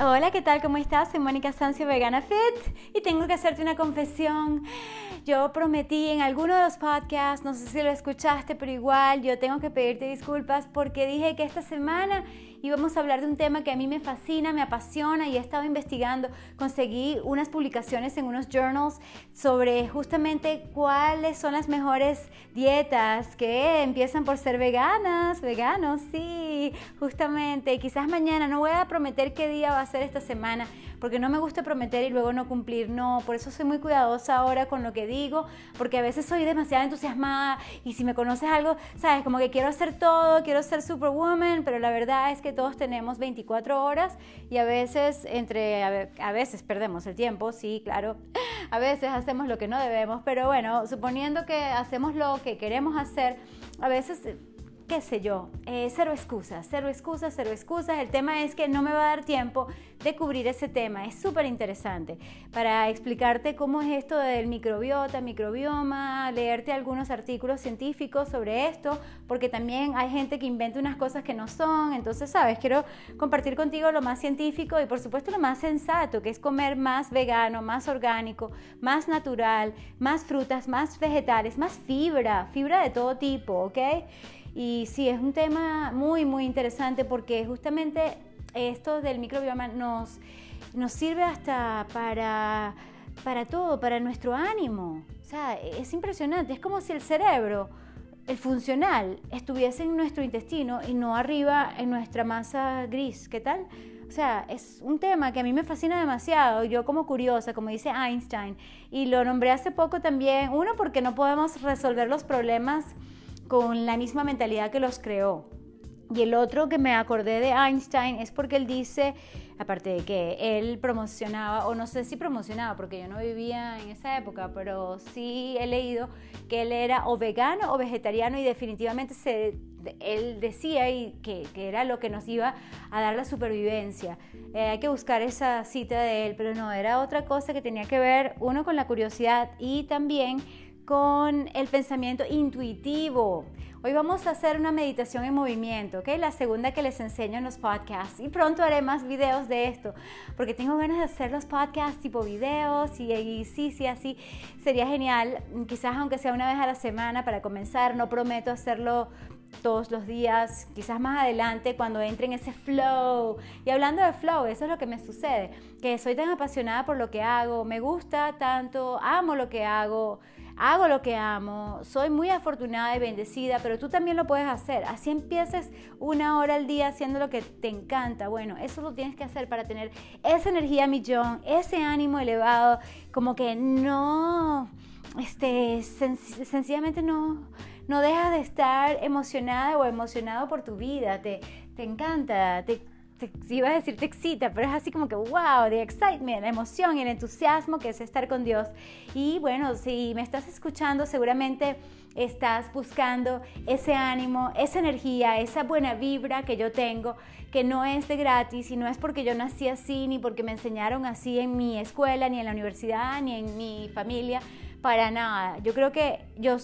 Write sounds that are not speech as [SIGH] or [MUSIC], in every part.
Hola, ¿qué tal? ¿Cómo estás? Soy Mónica Sancio, Vegana Fit, y tengo que hacerte una confesión. Yo prometí en alguno de los podcasts, no sé si lo escuchaste, pero igual yo tengo que pedirte disculpas porque dije que esta semana y vamos a hablar de un tema que a mí me fascina, me apasiona y he estado investigando. Conseguí unas publicaciones en unos journals sobre justamente cuáles son las mejores dietas que empiezan por ser veganas, veganos, sí, justamente. Quizás mañana, no voy a prometer qué día va a ser esta semana, porque no me gusta prometer y luego no cumplir, no, por eso soy muy cuidadosa ahora con lo que digo, porque a veces soy demasiado entusiasmada y si me conoces algo, sabes, como que quiero hacer todo, quiero ser superwoman, pero la verdad es que todos tenemos 24 horas y a veces entre a veces perdemos el tiempo, sí, claro. [LAUGHS] A veces hacemos lo que no debemos, pero bueno, suponiendo que hacemos lo que queremos hacer, a veces qué sé yo, eh, cero excusas, cero excusas, cero excusas. El tema es que no me va a dar tiempo de cubrir ese tema. Es súper interesante para explicarte cómo es esto del microbiota, microbioma, leerte algunos artículos científicos sobre esto, porque también hay gente que inventa unas cosas que no son. Entonces, sabes, quiero compartir contigo lo más científico y por supuesto lo más sensato, que es comer más vegano, más orgánico, más natural, más frutas, más vegetales, más fibra, fibra de todo tipo, ¿ok? Y sí, es un tema muy, muy interesante porque justamente esto del microbioma nos, nos sirve hasta para, para todo, para nuestro ánimo. O sea, es impresionante, es como si el cerebro, el funcional, estuviese en nuestro intestino y no arriba en nuestra masa gris. ¿Qué tal? O sea, es un tema que a mí me fascina demasiado, yo como curiosa, como dice Einstein, y lo nombré hace poco también, uno porque no podemos resolver los problemas con la misma mentalidad que los creó. Y el otro que me acordé de Einstein es porque él dice, aparte de que él promocionaba, o no sé si promocionaba, porque yo no vivía en esa época, pero sí he leído que él era o vegano o vegetariano y definitivamente se, él decía y que, que, era lo que nos iba a dar la supervivencia. Eh, hay que buscar esa cita de él, pero no, era otra cosa que tenía que ver, uno, con la curiosidad y también con el pensamiento intuitivo. Hoy vamos a hacer una meditación en movimiento, ¿ok? La segunda que les enseño en los podcasts. Y pronto haré más videos de esto, porque tengo ganas de hacer los podcasts tipo videos y, sí, sí, así. Sería genial, quizás aunque sea una vez a la semana para comenzar. No prometo hacerlo todos los días, quizás más adelante cuando entre en ese flow. Y hablando de flow, eso es lo que me sucede, que soy tan apasionada por lo que hago, me gusta tanto, amo lo que hago hago lo que amo, soy muy afortunada y bendecida, pero tú también lo puedes hacer. Así empieces una hora al día haciendo lo que te encanta. Bueno, eso lo tienes que hacer para tener esa energía millón, ese ánimo elevado, como que no, este, sencillamente no, no dejas de estar emocionada o emocionado por tu vida, te, te encanta, te te, iba a decir te excita, pero es así como que wow, the excitement, emoción y el entusiasmo que es estar con Dios. Y bueno, si me estás escuchando, seguramente estás buscando ese ánimo, esa energía, esa buena vibra que yo tengo, que no es de gratis y no es porque yo nací así, ni porque me enseñaron así en mi escuela, ni en la universidad, ni en mi familia para nada. Yo creo que yo,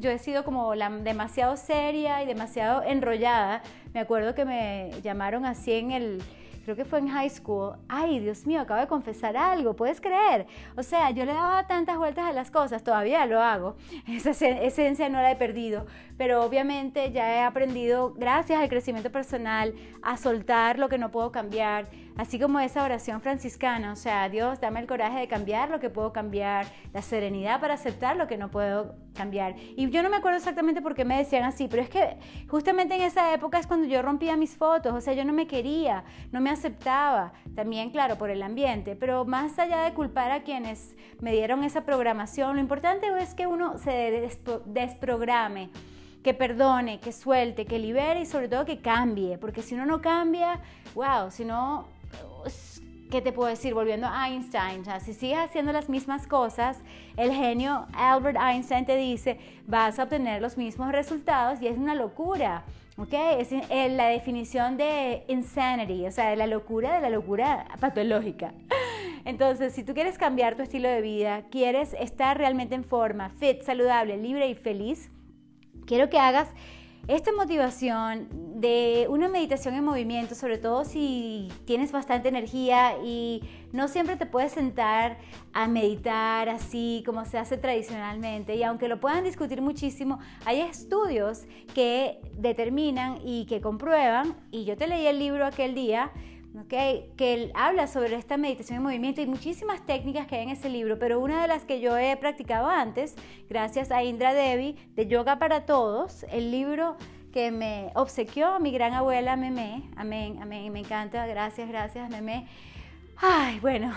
yo, he sido como demasiado seria y demasiado enrollada. Me acuerdo que me llamaron así en el, creo que fue en high school. Ay, Dios mío, acabo de confesar algo, ¿puedes creer? O sea, yo le daba tantas vueltas a las cosas, todavía lo hago. [LAUGHS] Esa esencia no la he perdido, pero obviamente ya he aprendido, gracias al crecimiento personal, a soltar lo que no puedo cambiar Así como esa oración franciscana, o sea, Dios, dame el coraje de cambiar lo que puedo cambiar, la serenidad para aceptar lo que no puedo cambiar. Y yo no me acuerdo exactamente por qué me decían así, pero es que justamente en esa época es cuando yo rompía mis fotos, o sea, yo no me quería, no me aceptaba, también claro, por el ambiente, pero más allá de culpar a quienes me dieron esa programación, lo importante es que uno se desprograme que perdone, que suelte, que libere y sobre todo que cambie, porque si uno no cambia, wow, si no ¿qué te puedo decir? Volviendo a Einstein, si sigues haciendo las mismas cosas, el genio Albert Einstein te dice, vas a obtener los mismos resultados y es una locura. Es la definición de insanity, o sea, de la locura, de la locura patológica. Entonces, si tú quieres cambiar tu estilo de vida, quieres estar realmente en forma, fit, saludable, libre y feliz, quiero que hagas esta motivación de una meditación en movimiento, sobre todo si tienes bastante energía y no siempre te puedes sentar a meditar así como se hace tradicionalmente. Y aunque lo puedan discutir muchísimo, hay estudios que determinan y que comprueban, y yo te leí el libro aquel día, Okay, que habla sobre esta meditación en movimiento y muchísimas técnicas que hay en ese libro, pero una de las que yo he practicado antes, gracias a Indra Devi, de Yoga para Todos, el libro que me obsequió mi gran abuela Meme, amén, amén, me encanta, gracias, gracias Meme. Ay, bueno,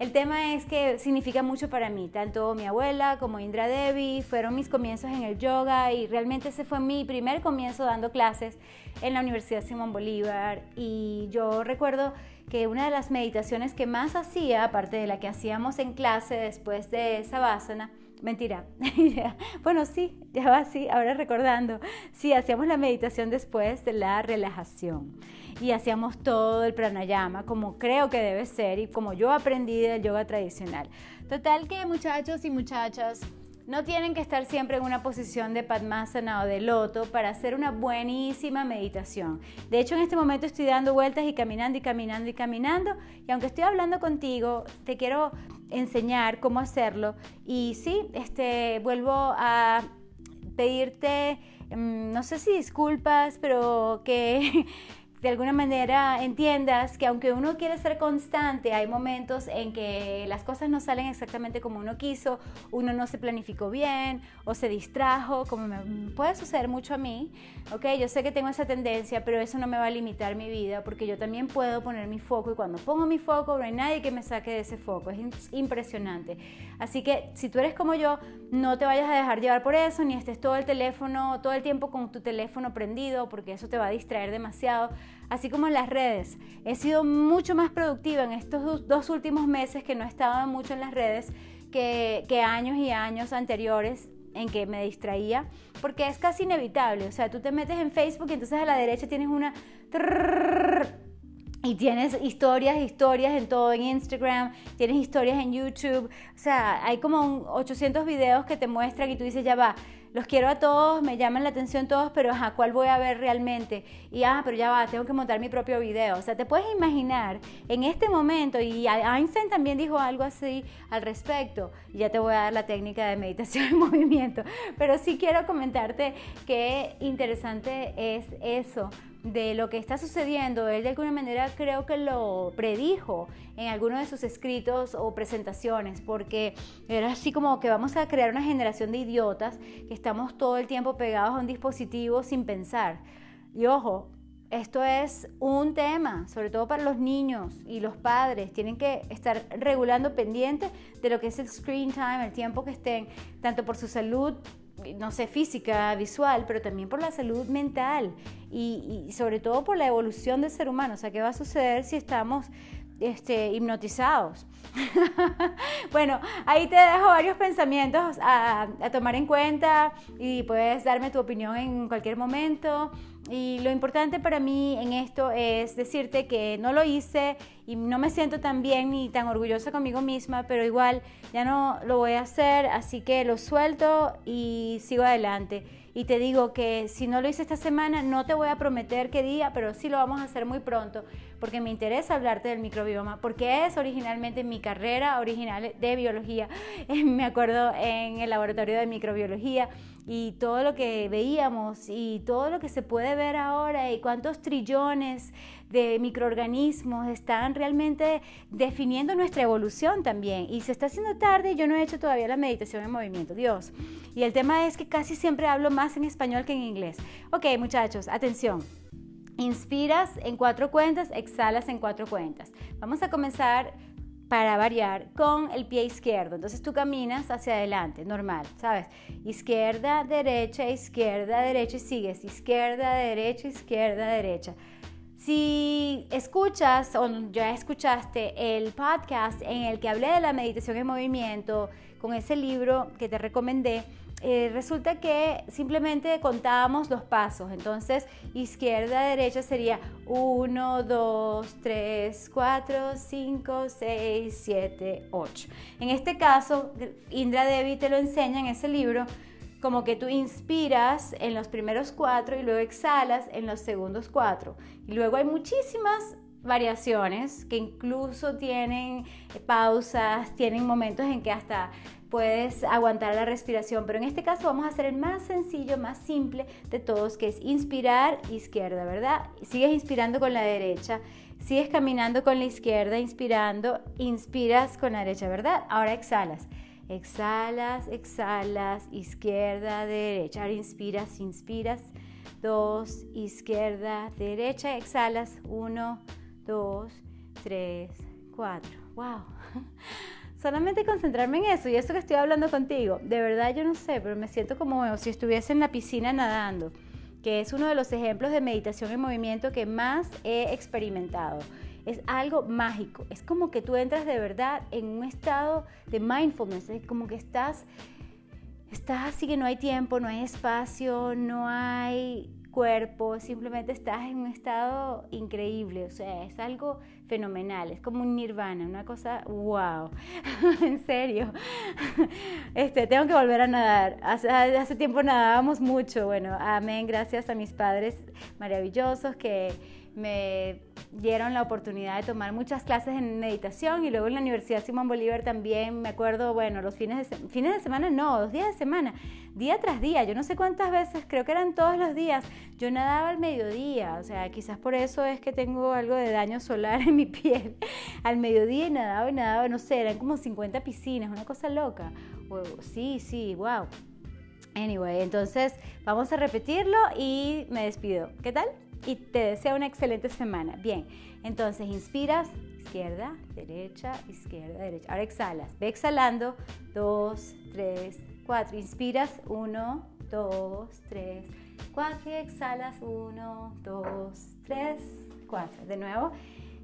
el tema es que significa mucho para mí, tanto mi abuela como Indra Devi fueron mis comienzos en el yoga y realmente ese fue mi primer comienzo dando clases en la Universidad Simón Bolívar. Y yo recuerdo que una de las meditaciones que más hacía, aparte de la que hacíamos en clase después de Savasana, Mentira. [LAUGHS] bueno, sí, ya va así, ahora recordando. Sí, hacíamos la meditación después de la relajación. Y hacíamos todo el pranayama como creo que debe ser y como yo aprendí del yoga tradicional. Total que muchachos y muchachas, no tienen que estar siempre en una posición de Padmasana o de loto para hacer una buenísima meditación. De hecho, en este momento estoy dando vueltas y caminando y caminando y caminando. Y aunque estoy hablando contigo, te quiero enseñar cómo hacerlo. Y sí, este, vuelvo a pedirte, mm, no sé si disculpas, pero que [LAUGHS] de alguna manera entiendas que aunque uno quiere ser constante, hay momentos en que las cosas no salen exactamente como uno quiso, uno no se planificó bien o se distrajo, como me puede suceder mucho a mí, ¿ok? Yo sé que tengo esa tendencia, pero eso no me va a limitar mi vida porque yo también puedo poner mi foco y cuando pongo mi foco no hay nadie que me saque de ese foco, es impresionante. Así que si tú eres como yo, no te vayas a dejar llevar por eso, ni estés todo el teléfono, todo el tiempo con tu teléfono prendido porque eso te va a distraer demasiado así como en las redes. He sido mucho más productiva en estos dos últimos meses que no he estado mucho en las redes que, años y años anteriores en que me distraía, porque es casi inevitable. O sea, tú te metes en Facebook y entonces a la derecha tienes una... Y tienes historias, historias en todo, en Instagram, tienes historias en YouTube. O sea, hay como 800 videos que te muestran y tú dices, ya va, los quiero a todos, me llaman la atención todos, pero ¿a ¿cuál voy a ver realmente? Y ah, pero ya va, tengo que montar mi propio video. O sea, te puedes imaginar en este momento, y Einstein también dijo algo así al respecto, ya te voy a dar la técnica de meditación en [LAUGHS] movimiento, pero sí quiero comentarte qué interesante es eso de lo que está sucediendo, él de alguna manera creo que lo predijo en alguno de sus escritos o presentaciones, porque era así como que vamos a crear una generación de idiotas que estamos todo el tiempo pegados a un dispositivo sin pensar. Y ojo, esto es un tema, sobre todo para los niños y los padres. Tienen que estar regulando pendiente de lo que es el screen time, el tiempo que estén, tanto por su salud no sé, física, visual, pero también por la salud mental y, sobre todo por la evolución del ser humano. O sea, ¿qué va a suceder si estamos este, hipnotizados? [LAUGHS] bueno, ahí te dejo varios pensamientos a, a tomar en cuenta y puedes darme tu opinión en cualquier momento. Y lo importante para mí en esto es decirte que no lo hice y no me siento tan bien ni tan orgullosa conmigo misma, pero igual ya no lo voy a hacer, así que lo suelto y sigo adelante. Y te digo que si no lo hice esta semana, no te voy a prometer qué día, pero sí lo vamos a hacer muy pronto, porque me interesa hablarte del microbioma, porque es originalmente mi carrera original de biología. [LAUGHS] Me acuerdo en el laboratorio de microbiología y todo lo que veíamos y todo lo que se puede ver ahora y cuántos trillones de microorganismos están realmente definiendo nuestra evolución también. Y se está haciendo tarde, yo no he hecho todavía la meditación en movimiento, Dios. Y el tema es que casi siempre hablo más en español que en inglés. Ok, muchachos, atención. Inspiras en cuatro cuentas, exhalas en cuatro cuentas. Vamos a comenzar para variar con el pie izquierdo. Entonces tú caminas hacia adelante, normal, ¿sabes? Izquierda, derecha, izquierda, derecha y sigues. Izquierda, derecha, izquierda, derecha. Si escuchas o ya escuchaste el podcast en el que hablé de la meditación en movimiento, con ese libro que te recomendé, eh, resulta que simplemente contábamos los pasos. Entonces, izquierda, derecha sería 1, 2, 3, 4, 5, 6, 7, 8. En este caso, Indra Devi te lo enseña en ese libro como que tú inspiras en los primeros cuatro y luego exhalas en los segundos cuatro. Y luego hay muchísimas variaciones que incluso tienen pausas, tienen momentos en que hasta puedes aguantar la respiración, pero en este caso vamos a hacer el más sencillo, más simple de todos, que es inspirar izquierda, ¿verdad? Sigues inspirando con la derecha, sigues caminando con la izquierda, inspirando, inspiras con la derecha, ¿verdad? Ahora exhalas. Exhalas, exhalas, izquierda, derecha. Ahora inspiras, inspiras. Dos, izquierda, derecha. Exhalas. Uno, dos, tres, cuatro. ¡Wow! [LAUGHS] Solamente concentrarme en eso y eso que estoy hablando contigo. De verdad yo no sé, pero me siento como si estuviese en la piscina nadando, que es uno de los ejemplos de meditación en movimiento que más he experimentado. Es algo mágico, es como que tú entras de verdad en un estado de mindfulness, es como que estás, estás así que no hay tiempo, no hay espacio, no hay cuerpo, simplemente estás en un estado increíble, o sea, es algo fenomenal, es como un nirvana, una cosa, wow, [LAUGHS] en serio. Este, tengo que volver a nadar, hace, hace tiempo nadábamos mucho, bueno, amén, gracias a mis padres maravillosos que me dieron la oportunidad de tomar muchas clases en meditación y luego en la Universidad Simón Bolívar también, me acuerdo, bueno, los fines de, fines de semana, no, los días de semana, día tras día, yo no sé cuántas veces, creo que eran todos los días, yo nadaba al mediodía, o sea, quizás por eso es que tengo algo de daño solar [LAUGHS] en mi piel, al mediodía y nadaba y nadaba, no sé, eran como 50 piscinas, una cosa loca, sí, sí, wow. Anyway, entonces vamos a repetirlo y me despido. ¿Qué tal? Y te deseo una excelente semana. Bien, entonces inspiras, izquierda, derecha, izquierda, derecha. Ahora exhalas. Ve exhalando. Dos, tres, cuatro. Inspiras. Uno, dos, tres, cuatro. Y exhalas. Uno, dos, tres, cuatro. De nuevo.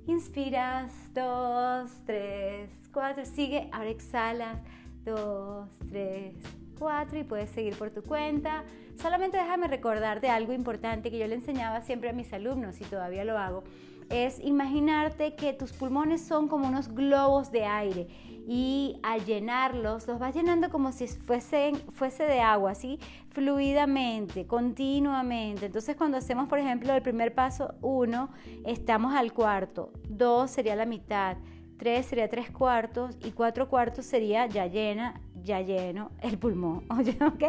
Inspiras. Dos, tres, cuatro. Sigue. Ahora exhalas. Dos, tres, cuatro. Y puedes seguir por tu cuenta. Solamente déjame recordarte algo importante que yo le enseñaba siempre a mis alumnos y todavía lo hago. Es imaginarte que tus pulmones son como unos globos de aire y al llenarlos los vas llenando como si fuesen, fuese de agua, así fluidamente, continuamente. Entonces cuando hacemos, por ejemplo, el primer paso, uno, estamos al cuarto, dos sería la mitad, tres sería tres cuartos y cuatro cuartos sería ya llena ya lleno el pulmón, [LAUGHS] ¿ok?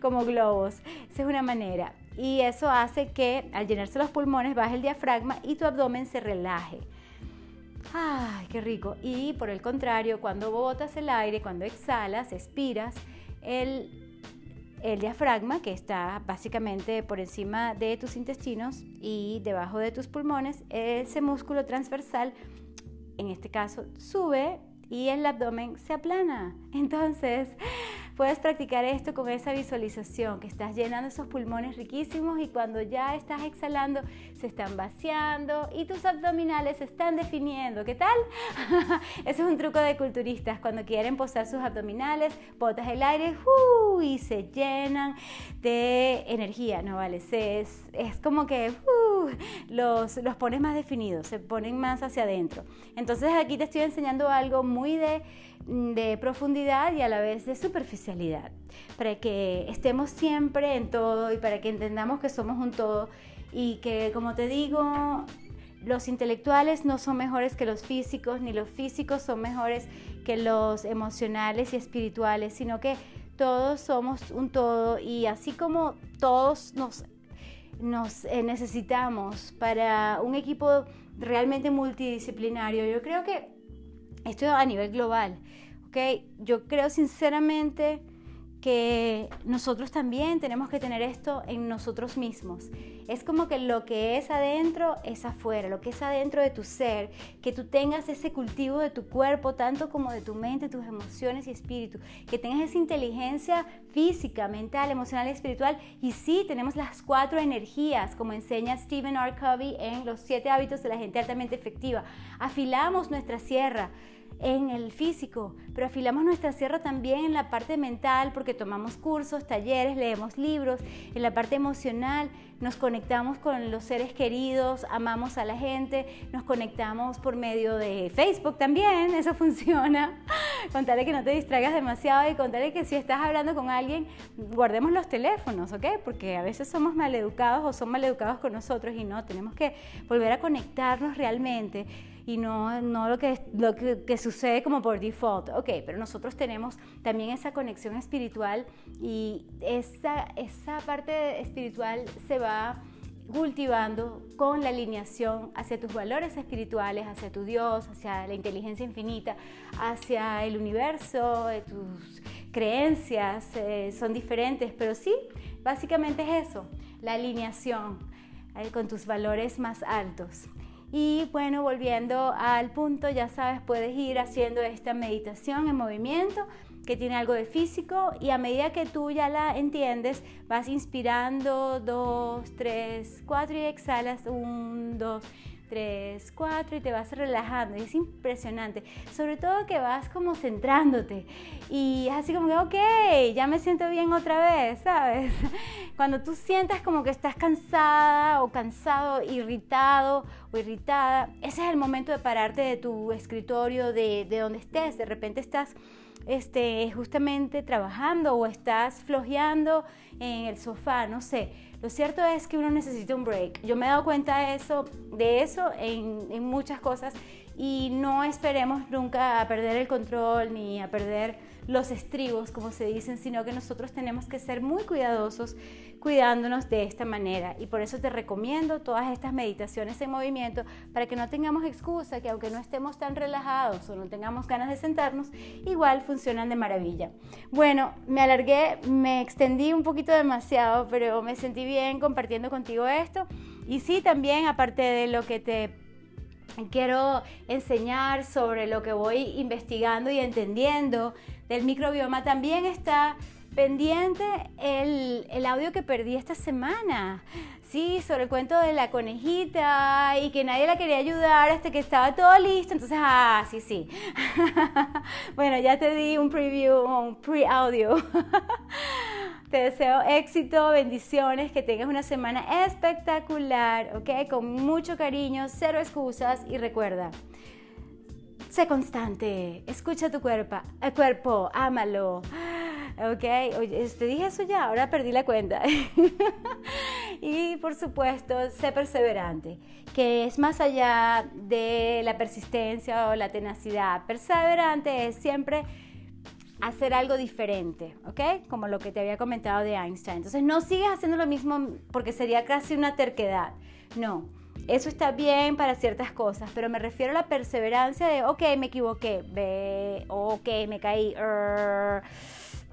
Como globos. Esa es una manera. Y eso hace que al llenarse los pulmones baje el diafragma y tu abdomen se relaje. ¡Ay, qué rico! Y por el contrario, cuando botas el aire, cuando exhalas, expiras, el, el diafragma, que está básicamente por encima de tus intestinos y debajo de tus pulmones, ese músculo transversal, en este caso, sube y el abdomen se aplana. Entonces, puedes practicar esto con esa visualización, que estás llenando esos pulmones riquísimos y cuando ya estás exhalando, se están vaciando y tus abdominales se están definiendo. ¿Qué tal? [LAUGHS] Ese es un truco de culturistas. Cuando quieren posar sus abdominales, botas el aire y se llenan de energía, ¿no vale? es, es como que los, los pones más definidos, se ponen más hacia adentro. Entonces aquí te estoy enseñando algo muy de, de profundidad y a la vez de superficialidad, para que estemos siempre en todo y para que entendamos que somos un todo y que, como te digo, los intelectuales no son mejores que los físicos, ni los físicos son mejores que los emocionales y espirituales, sino que todos somos un todo y así como todos nos nos eh, necesitamos para un equipo realmente multidisciplinario. Yo creo que esto a nivel global, ¿ok? Yo creo sinceramente que nosotros también tenemos que tener esto en nosotros mismos. Es como que lo que es adentro es afuera, lo que es adentro de tu ser, que tú tengas ese cultivo de tu cuerpo, tanto como de tu mente, tus emociones y espíritu, que tengas esa inteligencia física, mental, emocional y espiritual. Y sí, tenemos las cuatro energías, como enseña Stephen R. Covey en Los siete hábitos de la gente altamente efectiva. Afilamos nuestra sierra en el físico, pero afilamos nuestra sierra también en la parte mental porque tomamos cursos, talleres, leemos libros, en la parte emocional nos conectamos con los seres queridos, amamos a la gente, nos conectamos por medio de Facebook también, [LAUGHS] eso funciona. contarle que no te distraigas demasiado y contarle que si estás hablando con alguien, guardemos los teléfonos, ¿ok? Porque a veces somos maleducados o son maleducados con nosotros y no, tenemos que volver a conectarnos realmente y no, no lo, que, lo que, sucede como por default. Ok, pero nosotros tenemos también esa conexión espiritual y esa, esa parte espiritual se va cultivando con la alineación hacia tus valores espirituales, hacia tu Dios, hacia la inteligencia infinita, hacia el universo, eh, tus creencias eh, son diferentes, pero sí, básicamente es eso, la alineación eh, con tus valores más altos. Y bueno, volviendo al punto, ya sabes, puedes ir haciendo esta meditación en movimiento que tiene algo de físico y a medida que tú ya la entiendes, vas inspirando dos, tres, cuatro y exhalas un, dos, tres, cuatro y te vas relajando. Y es impresionante. Sobre todo que vas como centrándote y es así como que, ok, ya me siento bien otra vez, ¿sabes? [LAUGHS] Cuando tú sientas como que estás cansada o cansado, irritado o irritada, ese es el momento de pararte de tu escritorio, de, de donde estés. De repente estás este, justamente trabajando o estás flojeando en el sofá, no sé. Lo cierto es que uno necesita un break. Yo me he dado cuenta de eso, de eso en, en muchas cosas y no esperemos nunca a perder el control ni a perder los estribos, como se dicen, sino que nosotros tenemos que ser muy cuidadosos cuidándonos de esta manera. Y por eso te recomiendo todas estas meditaciones en movimiento para que no tengamos excusa, que aunque no estemos tan relajados o no tengamos ganas de sentarnos, igual funcionan de maravilla. Bueno, me alargué, me extendí un poquito demasiado, pero me sentí bien compartiendo contigo esto. Y sí, también aparte de lo que te quiero enseñar sobre lo que voy investigando y entendiendo del microbioma, también está pendiente el, el, audio que perdí esta semana. Sí, sobre el cuento de la conejita y que nadie la quería ayudar hasta que estaba todo listo. Entonces, ah, sí, sí. [LAUGHS] bueno, ya te di un preview, un pre-audio. [LAUGHS] te deseo éxito, bendiciones, que tengas una semana espectacular, ¿ok? Con mucho cariño, cero excusas y recuerda. Sé constante, escucha tu cuerpo, el cuerpo, ámalo. Ok, oye, te dije eso ya, ahora perdí la cuenta. [LAUGHS] y por supuesto, sé perseverante, que es más allá de la persistencia o la tenacidad. Perseverante es siempre hacer algo diferente, ¿ok? Como lo que te había comentado de Einstein. Entonces, no sigues haciendo lo mismo porque sería casi una terquedad. No, eso está bien para ciertas cosas, pero me refiero a la perseverancia de, ok, me equivoqué, ve, ok, me caí.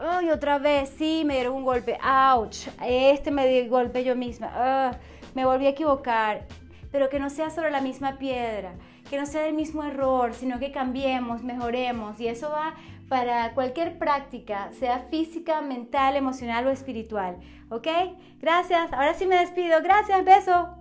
Ay, otra vez, sí, me dieron un golpe, ouch, este me di golpe yo misma, me volví a equivocar, pero que no sea sobre la misma piedra, que no sea el mismo error, sino que cambiemos, mejoremos, y eso va para cualquier práctica, sea física, mental, emocional o espiritual, ¿ok? Gracias, ahora sí me despido, gracias, beso.